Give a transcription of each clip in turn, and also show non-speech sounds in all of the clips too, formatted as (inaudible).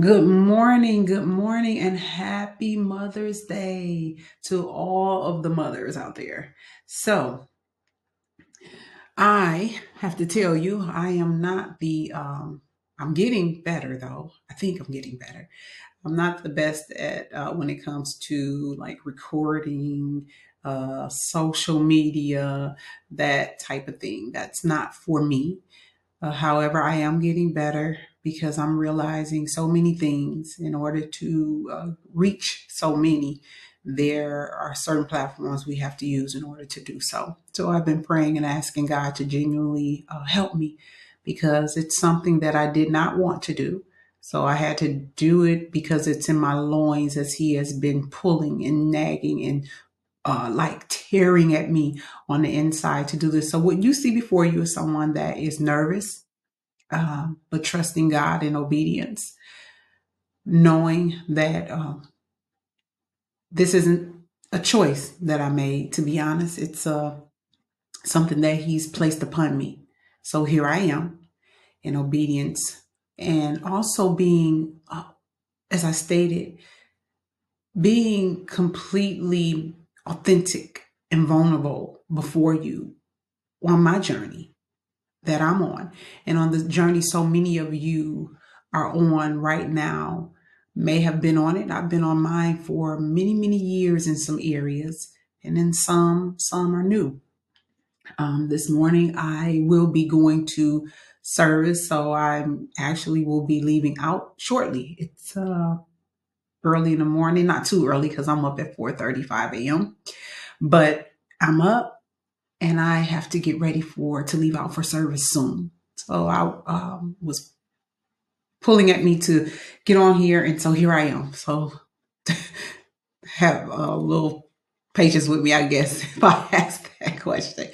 Good morning, good morning, and happy Mother's Day to all of the mothers out there. So, I have to tell you, I am not the, um, I'm getting better though. I think I'm getting better. I'm not the best at uh, when it comes to like recording, uh, social media, that type of thing. That's not for me. Uh, however, I am getting better because I'm realizing so many things in order to uh, reach so many. There are certain platforms we have to use in order to do so. So I've been praying and asking God to genuinely uh, help me because it's something that I did not want to do. So I had to do it because it's in my loins as He has been pulling and nagging and uh, like tearing at me on the inside to do this. So what you see before you is someone that is nervous, um, but trusting God in obedience, knowing that um, this isn't a choice that I made. To be honest, it's uh, something that He's placed upon me. So here I am in obedience, and also being, uh, as I stated, being completely authentic and vulnerable before you on my journey that I'm on and on the journey so many of you are on right now may have been on it. I've been on mine for many, many years in some areas and in some, some are new. Um, this morning I will be going to service, so I actually will be leaving out shortly. It's uh, early in the morning, not too early because I'm up at 4:35 a.m. But I'm up and I have to get ready for to leave out for service soon. So I um, was pulling at me to get on here, and so here I am. So (laughs) have a little patience with me, I guess, (laughs) if I ask that question.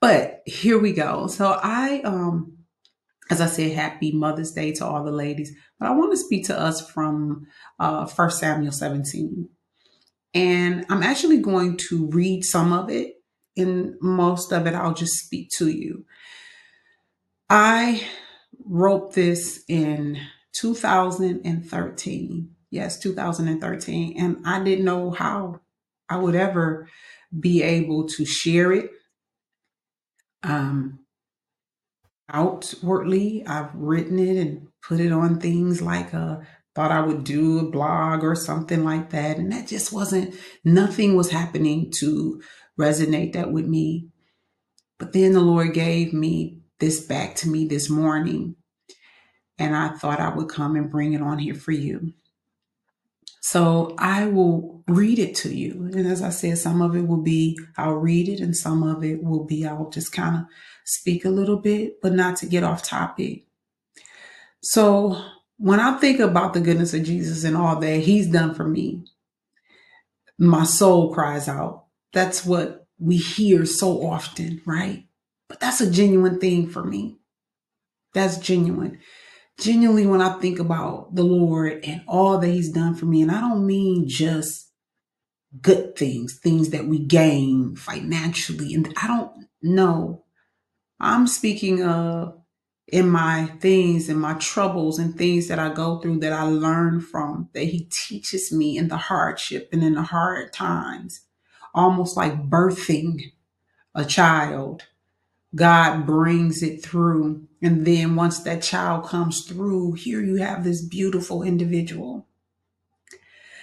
But here we go. So I um as I said, happy Mother's Day to all the ladies. But I want to speak to us from uh, 1 Samuel 17. And I'm actually going to read some of it, and most of it I'll just speak to you. I wrote this in 2013. Yes, 2013. And I didn't know how I would ever be able to share it. Um, outwardly. I've written it and put it on things like a uh, thought I would do a blog or something like that. And that just wasn't, nothing was happening to resonate that with me. But then the Lord gave me this back to me this morning. And I thought I would come and bring it on here for you. So I will read it to you. And as I said, some of it will be, I'll read it, and some of it will be, I'll just kind of speak a little bit, but not to get off topic. So when I think about the goodness of Jesus and all that he's done for me, my soul cries out. That's what we hear so often, right? But that's a genuine thing for me. That's genuine genuinely when I think about the Lord and all that He's done for me, and I don't mean just good things, things that we gain financially, and I don't know. I'm speaking of in my things and my troubles and things that I go through that I learn from, that He teaches me in the hardship and in the hard times, almost like birthing a child God brings it through. And then once that child comes through, here you have this beautiful individual.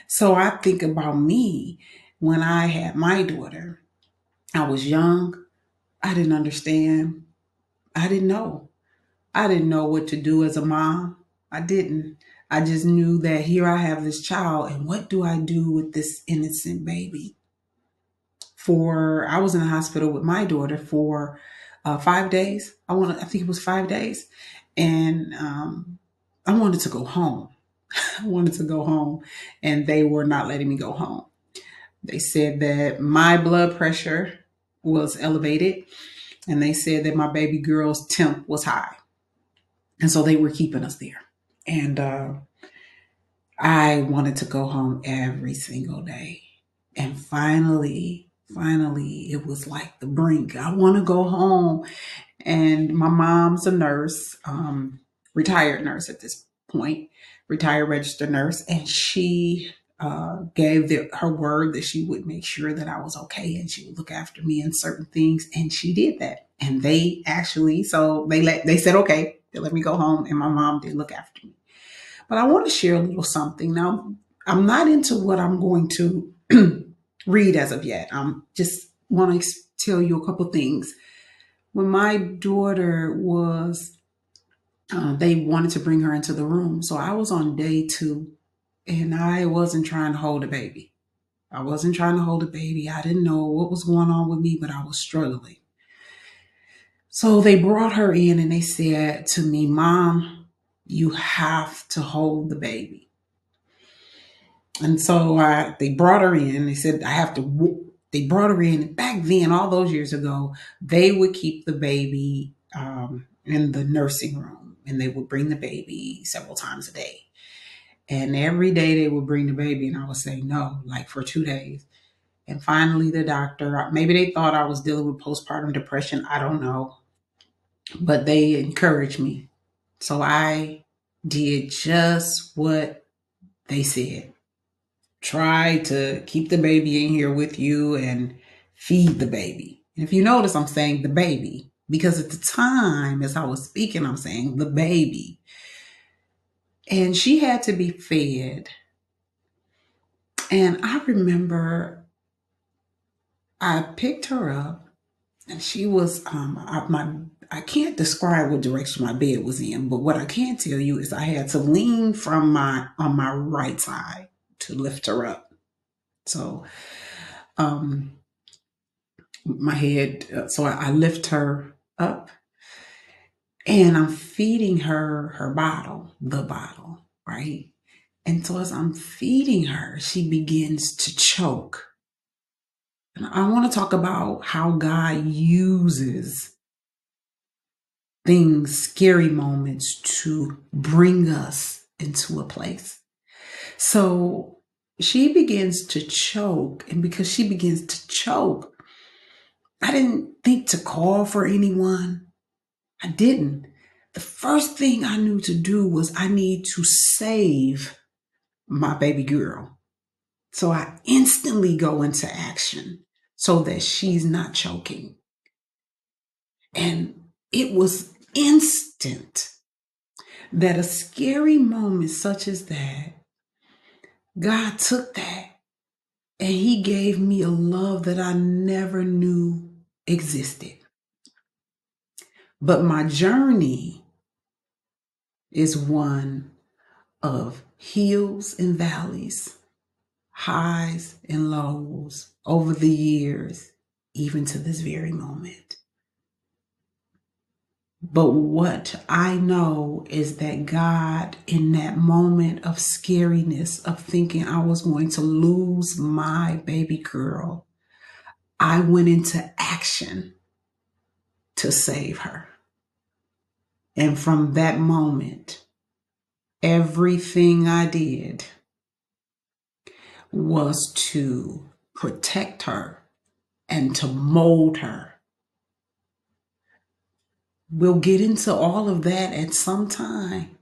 So I think about me when I had my daughter. I was young. I didn't understand. I didn't know. I didn't know what to do as a mom. I didn't. I just knew that here I have this child, and what do I do with this innocent baby? For I was in the hospital with my daughter for uh, five days. I want I think it was five days, and um, I wanted to go home. (laughs) I wanted to go home, and they were not letting me go home. They said that my blood pressure was elevated, and they said that my baby girl's temp was high, and so they were keeping us there. And uh, I wanted to go home every single day, and finally finally it was like the brink i want to go home and my mom's a nurse um, retired nurse at this point retired registered nurse, and she uh, gave the, her word that she would make sure that I was okay and she would look after me in certain things, and she did that. And they actually, so they let they said okay, they let me go home, and my mom did look after me. But I want to share a little something now. I'm not into what I'm going to (clears throat) read as of yet. I'm just want to tell you a couple things. When my daughter was uh, they wanted to bring her into the room. So I was on day two and I wasn't trying to hold a baby. I wasn't trying to hold a baby. I didn't know what was going on with me, but I was struggling. So they brought her in and they said to me, Mom, you have to hold the baby. And so I, they brought her in. They said, I have to, they brought her in. Back then, all those years ago, they would keep the baby um, in the nursing room and they would bring the baby several times a day. And every day they would bring the baby, and I would say no, like for two days. And finally, the doctor, maybe they thought I was dealing with postpartum depression. I don't know. But they encouraged me. So I did just what they said. Try to keep the baby in here with you and feed the baby. And if you notice, I'm saying the baby because at the time, as I was speaking, I'm saying the baby. And she had to be fed. And I remember I picked her up and she was um I, my I can't describe what direction my bed was in, but what I can tell you is I had to lean from my on my right side to lift her up. So um my head uh, so I, I lift her up and I'm feeding her her bottle, the bottle, right? And so as I'm feeding her, she begins to choke. And I want to talk about how God uses things, scary moments to bring us into a place. So she begins to choke. And because she begins to choke, I didn't think to call for anyone. I didn't. The first thing I knew to do was I need to save my baby girl. So I instantly go into action so that she's not choking. And it was instant that a scary moment such as that, God took that and He gave me a love that I never knew existed. But my journey is one of hills and valleys, highs and lows over the years, even to this very moment. But what I know is that God, in that moment of scariness, of thinking I was going to lose my baby girl, I went into action to save her. And from that moment, everything I did was to protect her and to mold her. We'll get into all of that at some time.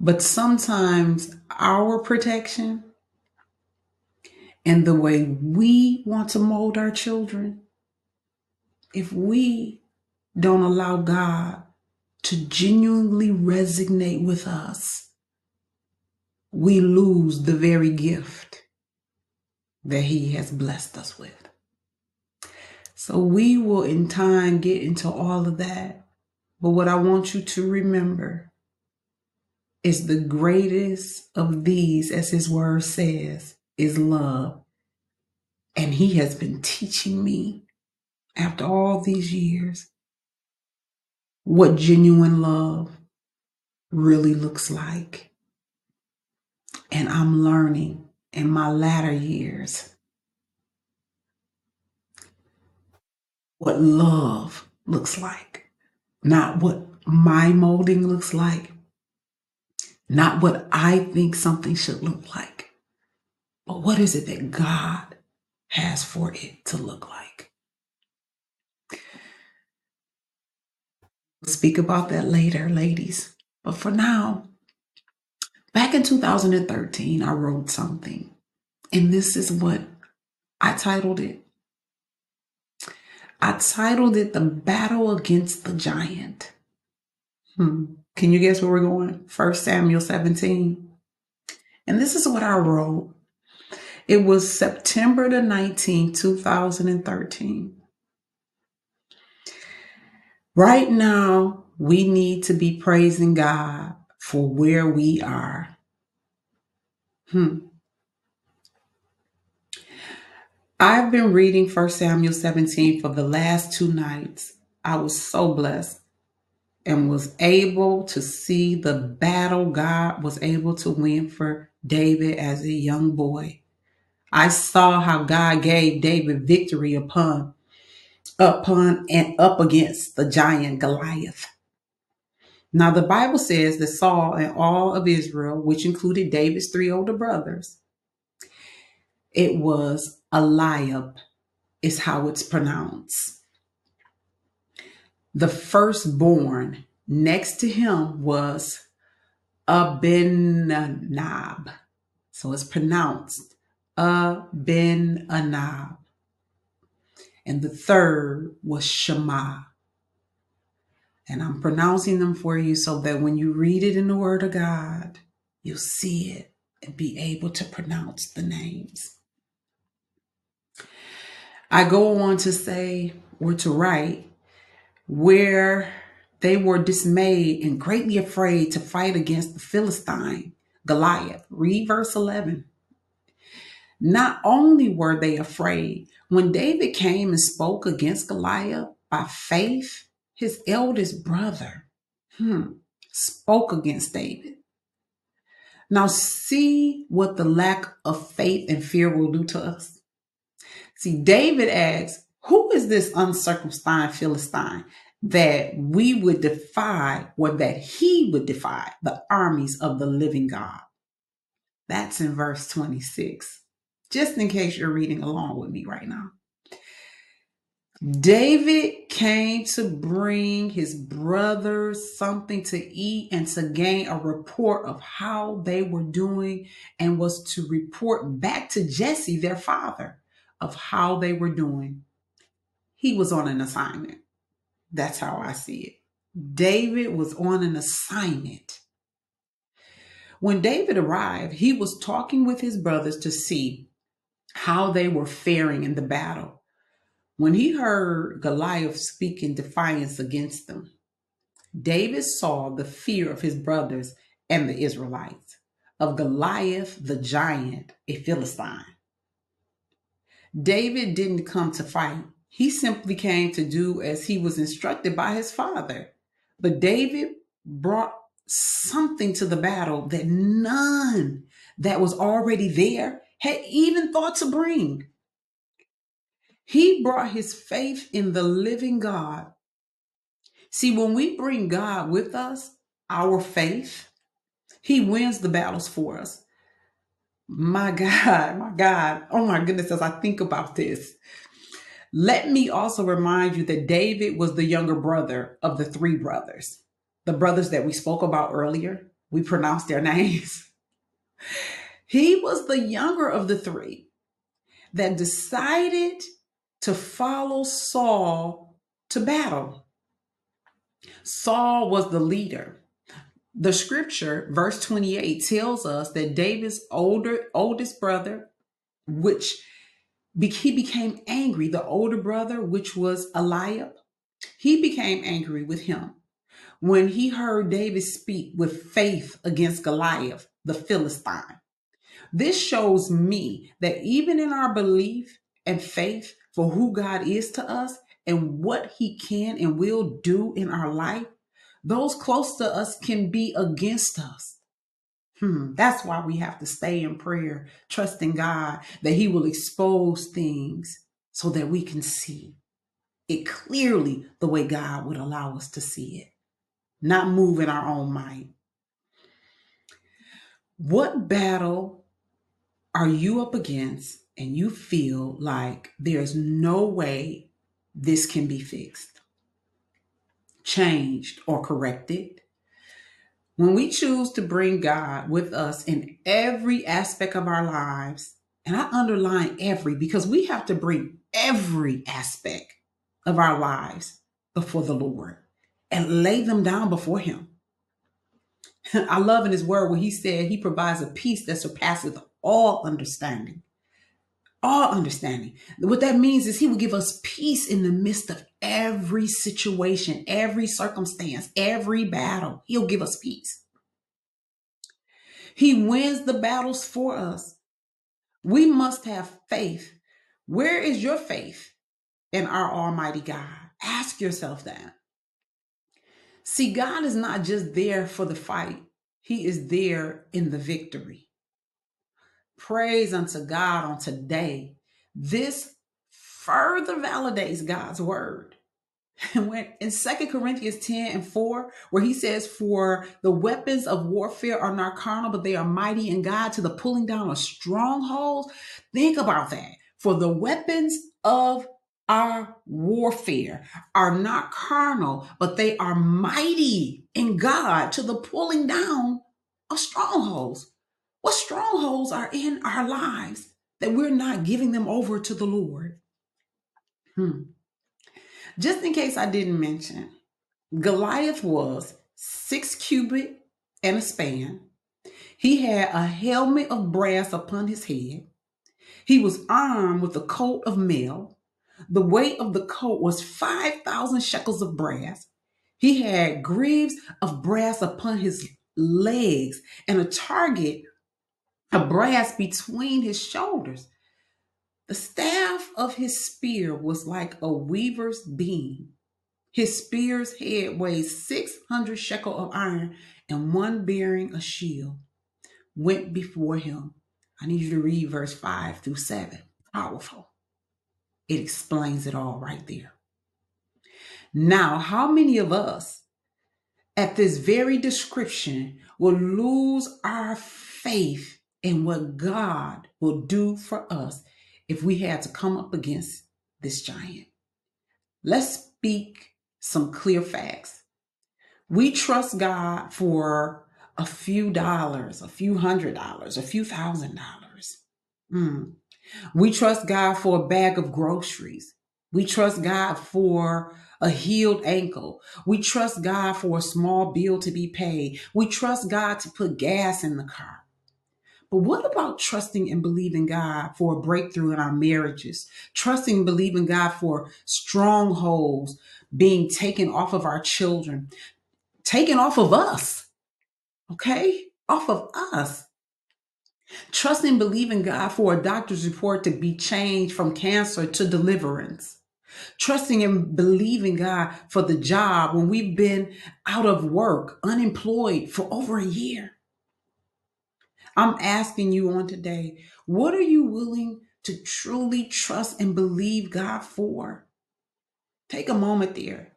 But sometimes our protection and the way we want to mold our children, if we don't allow God to genuinely resonate with us, we lose the very gift that He has blessed us with. So we will in time get into all of that. But what I want you to remember is the greatest of these, as His word says, is love. And he has been teaching me after all these years what genuine love really looks like. And I'm learning in my latter years what love looks like, not what my molding looks like, not what I think something should look like but what is it that God has for it to look like? We'll speak about that later, ladies. But for now, back in 2013, I wrote something, and this is what I titled it. I titled it The Battle Against the Giant. Hmm. Can you guess where we're going? First Samuel 17. And this is what I wrote. It was September the 19th, 2013. Right now, we need to be praising God for where we are. Hmm. I've been reading 1 Samuel 17 for the last two nights. I was so blessed and was able to see the battle God was able to win for David as a young boy. I saw how God gave David victory upon upon and up against the giant Goliath. Now the Bible says that Saul and all of Israel, which included David's three older brothers, it was Eliab, is how it's pronounced. The firstborn next to him was Abinadab. So it's pronounced Abinadab. And the third was Shema. And I'm pronouncing them for you so that when you read it in the Word of God, you'll see it and be able to pronounce the names. I go on to say, or to write, where they were dismayed and greatly afraid to fight against the Philistine, Goliath. Read verse 11. Not only were they afraid, when David came and spoke against Goliath by faith, his eldest brother hmm, spoke against David. Now, see what the lack of faith and fear will do to us. See, David asks, Who is this uncircumcised Philistine that we would defy or that he would defy the armies of the living God? That's in verse 26, just in case you're reading along with me right now. David came to bring his brothers something to eat and to gain a report of how they were doing and was to report back to Jesse, their father of how they were doing. He was on an assignment. That's how I see it. David was on an assignment. When David arrived, he was talking with his brothers to see how they were faring in the battle. When he heard Goliath speak in defiance against them, David saw the fear of his brothers and the Israelites, of Goliath the giant, a Philistine. David didn't come to fight. He simply came to do as he was instructed by his father. But David brought something to the battle that none that was already there had even thought to bring. He brought his faith in the living God. See, when we bring God with us, our faith, he wins the battles for us. My God, my God. Oh my goodness, as I think about this. Let me also remind you that David was the younger brother of the three brothers, the brothers that we spoke about earlier. We pronounced their (laughs) names. He was the younger of the three that decided to follow Saul to battle. Saul was the leader. The scripture, verse 28, tells us that David's older oldest brother, which he became angry, the older brother, which was Eliab, he became angry with him when he heard David speak with faith against Goliath, the Philistine. This shows me that even in our belief and faith for who God is to us and what he can and will do in our life, those close to us can be against us. Hmm, that's why we have to stay in prayer, trusting God that He will expose things so that we can see it clearly the way God would allow us to see it, not move in our own might. What battle are you up against and you feel like there's no way this can be fixed? Changed or corrected? When we choose to bring God with us in every aspect of our lives, and I underline every because we have to bring every aspect of our lives before the Lord and lay them down before Him. (laughs) I love in His word when He said He provides a peace that surpasses all understanding. All understanding. What that means is He will give us peace in the midst of every situation, every circumstance, every battle. He'll give us peace. He wins the battles for us. We must have faith. Where is your faith in our Almighty God? Ask yourself that. See, God is not just there for the fight, He is there in the victory. Praise unto God on today. This further validates God's word. (laughs) And when in Second Corinthians 10 and 4, where he says, For the weapons of warfare are not carnal, but they are mighty in God to the pulling down of strongholds. Think about that. For the weapons of our warfare are not carnal, but they are mighty in God to the pulling down of strongholds. What strongholds are in our lives that we're not giving them over to the Lord? Hmm. Just in case I didn't mention, Goliath was six cubit and a span. He had a helmet of brass upon his head. He was armed with a coat of mail. The weight of the coat was 5,000 shekels of brass. He had greaves of brass upon his legs and a target of brass between his shoulders. The staff of his spear was like a weaver's beam. His spear's head weighed 600 shekel of iron, and one bearing a shield went before him. I need you to read verse 5 through 7. Powerful. It explains it all right there. Now, how many of us at this very description will lose our faith in what God will do for us if we had to come up against this giant. Let's speak some clear facts. We trust God for a few dollars, a few hundred dollars, a few thousand dollars. Mm. We trust God for a bag of groceries. We trust God for a healed ankle. We trust God for a small bill to be paid. We trust God to put gas in the car. But what about trusting and believing God for a breakthrough in our marriages? Trusting and believing God for strongholds being taken off of our children, taken off of us, okay? Off of us. Trusting and believing God for a doctor's report to be changed from cancer to deliverance. Trusting and believing God for the job when we've been out of work, unemployed for over a year. I'm asking you on today, what are you willing to truly trust and believe God for? Take a moment there.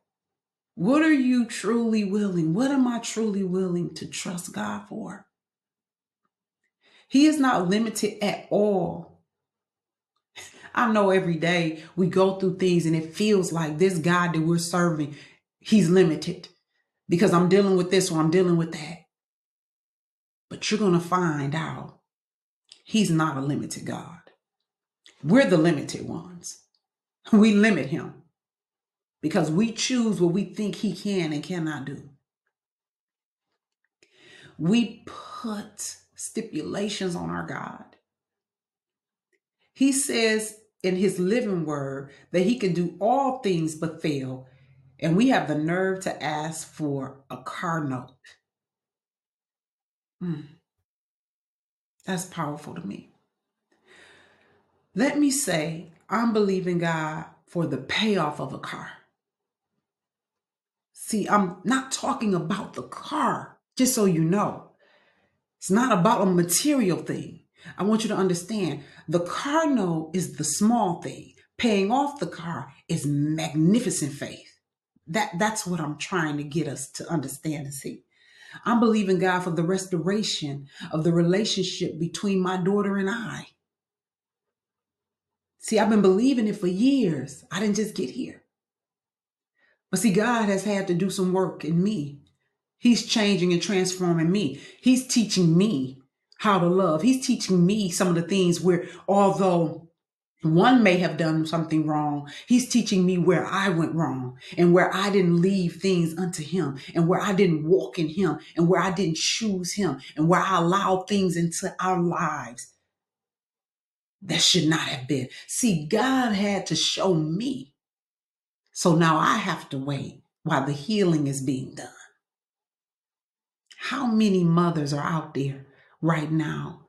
What are you truly willing? What am I truly willing to trust God for? He is not limited at all. I know every day we go through things and it feels like this God that we're serving, he's limited because I'm dealing with this or I'm dealing with that. But you're going to find out he's not a limited God. We're the limited ones. We limit him because we choose what we think he can and cannot do. We put stipulations on our God. He says in his living word that he can do all things but fail. And we have the nerve to ask for a car note. Mm, that's powerful to me. Let me say, I'm believing God for the payoff of a car. See, I'm not talking about the car, just so you know. It's not about a material thing. I want you to understand the car note is the small thing. Paying off the car is magnificent faith. That, that's what I'm trying to get us to understand and see. I'm believing God for the restoration of the relationship between my daughter and I. See, I've been believing it for years. I didn't just get here. But see, God has had to do some work in me He's changing and transforming me. He's teaching me how to love. He's teaching me some of the things where, although one may have done something wrong. He's teaching me where I went wrong and where I didn't leave things unto him and where I didn't walk in him and where I didn't choose him and where I allowed things into our lives that should not have been. See, God had to show me. So now I have to wait while the healing is being done. How many mothers are out there right now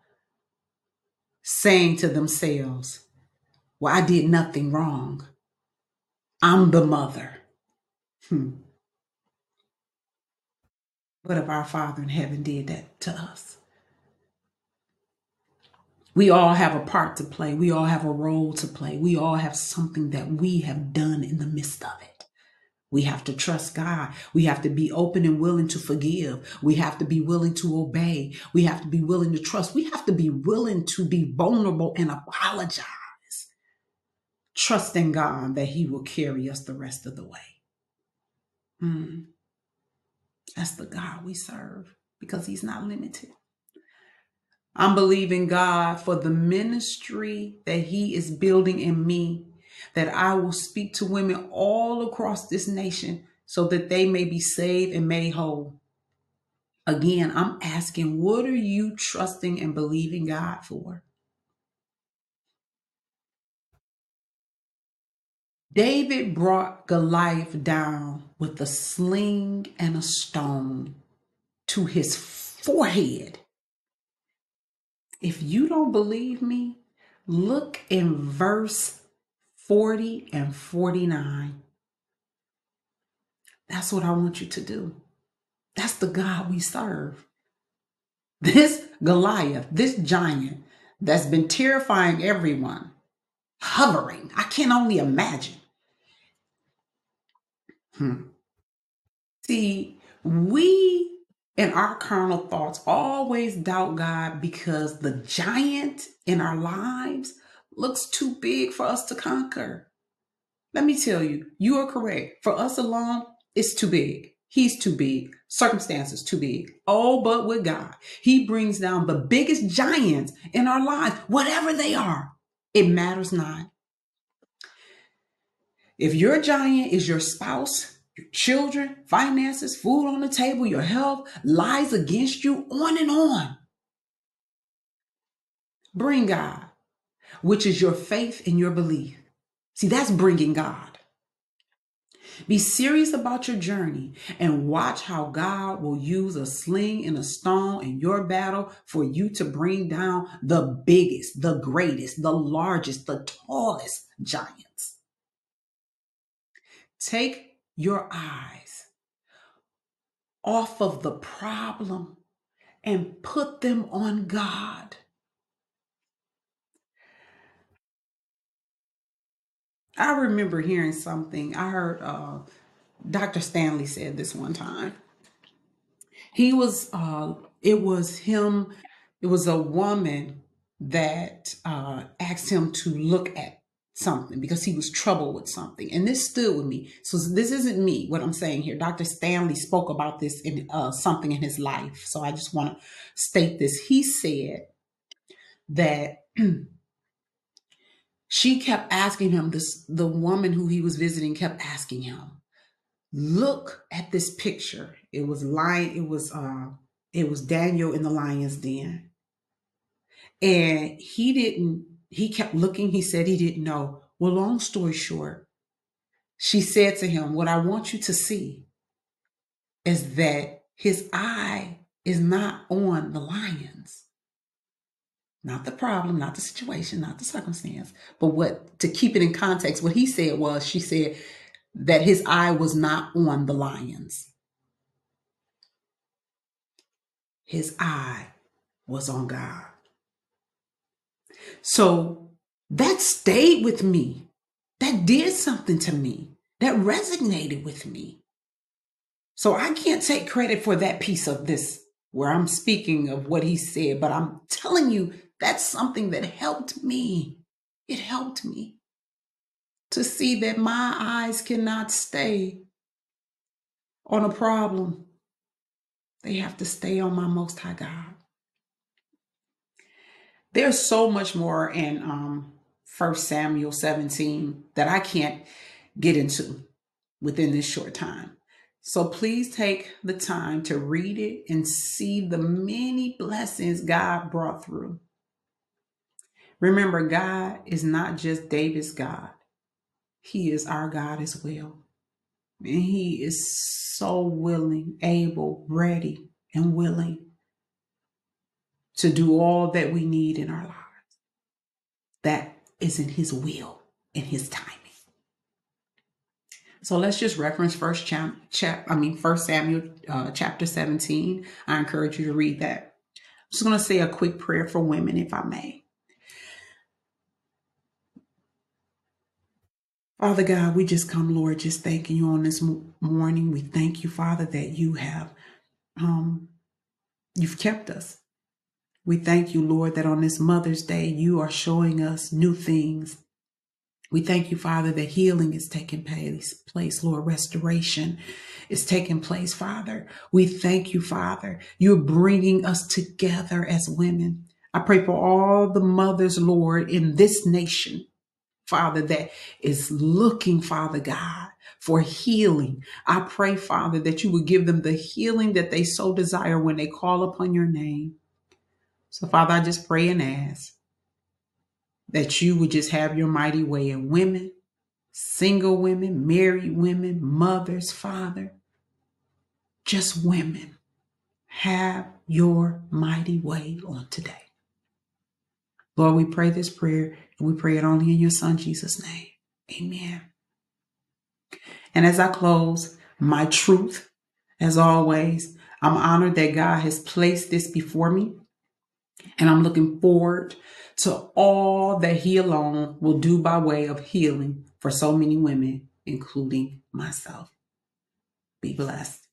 saying to themselves, well, I did nothing wrong. I'm the mother. Hmm. What if our Father in heaven did that to us? We all have a part to play. We all have a role to play. We all have something that we have done in the midst of it. We have to trust God. We have to be open and willing to forgive. We have to be willing to obey. We have to be willing to trust. We have to be willing to be vulnerable and apologize trusting God that He will carry us the rest of the way. Mm. That's the God we serve because He's not limited. I'm believing God for the ministry that He is building in me, that I will speak to women all across this nation so that they may be saved and made whole. Again, I'm asking, what are you trusting and believing God for? David brought Goliath down with a sling and a stone to his forehead. If you don't believe me, look in verse 40 and 49. That's what I want you to do. That's the God we serve. This Goliath, this giant that's been terrifying everyone, hovering, I can only imagine Hmm. See, we in our carnal thoughts always doubt God because the giant in our lives looks too big for us to conquer. Let me tell you, you are correct. For us alone, it's too big. He's too big. Circumstances too big. Oh, but with God, He brings down the biggest giants in our lives, whatever they are. It matters not. If your giant is your spouse, your children, finances, food on the table, your health, lies against you, on and on. Bring God, which is your faith and your belief. See, that's bringing God. Be serious about your journey and watch how God will use a sling and a stone in your battle for you to bring down the biggest, the greatest, the largest, the tallest giants. Take your eyes off of the problem and put them on God. I remember hearing something. I heard uh, Dr. Stanley said this one time. He was, uh, it was him, it was a woman that uh, asked him to look at something because he was troubled with something. And this stood with me. So this isn't me, what I'm saying here. Dr. Stanley spoke about this in uh, something in his life. So I just want to state this. He said that (clears throat) she kept asking him this, the woman who he was visiting kept asking him, look at this picture. It was lion, it was uh it was Daniel in the lion's den. And he didn't he kept looking. He said he didn't know. Well, long story short, she said to him, What I want you to see is that his eye is not on the lions, not the problem, not the situation, not the circumstance, but what to keep it in context, what he said was, she said that his eye was not on the lions, his eye was on God. So that stayed with me. That did something to me. That resonated with me. So I can't take credit for that piece of this where I'm speaking of what he said, but I'm telling you that's something that helped me. It helped me to see that my eyes cannot stay on a problem. They have to stay on my Most High God. There's so much more in um, 1 Samuel 17 that I can't get into within this short time. So please take the time to read it and see the many blessings God brought through. Remember, God is not just David's God, He is our God as well. And He is so willing, able, ready, and willing to do all that we need in our lives. That is in His will and His timing. So let's just reference first chap, chap I mean First Samuel uh, chapter 17. I encourage you to read that. I'm just going to say a quick prayer for women, if I may. Father God, we just come, Lord, just thanking you on this morning. We thank you, Father, that you have um, you've kept us. We thank you, Lord, that on this Mother's Day you are showing us new things we thank you, Father, that healing is taking place, place, Lord. Restoration is taking place, Father. We thank you, Father. You're bringing us together as women. I pray for all the mothers, Lord, in this nation, Father, that is looking, Father God, for healing. I pray, Father, that you would give them the healing that they so desire when they call upon your name. So, Father, I just pray and ask that you would just have your mighty way in women, single women, married women, mothers, father, just women. Have your mighty way on today. Lord, we pray this prayer and we pray it only in your son Jesus' name. Amen. And as I close, my truth, as always, I'm honored that God has placed this before me. And I'm looking forward to all that He alone will do by way of healing for so many women, including myself. Be blessed.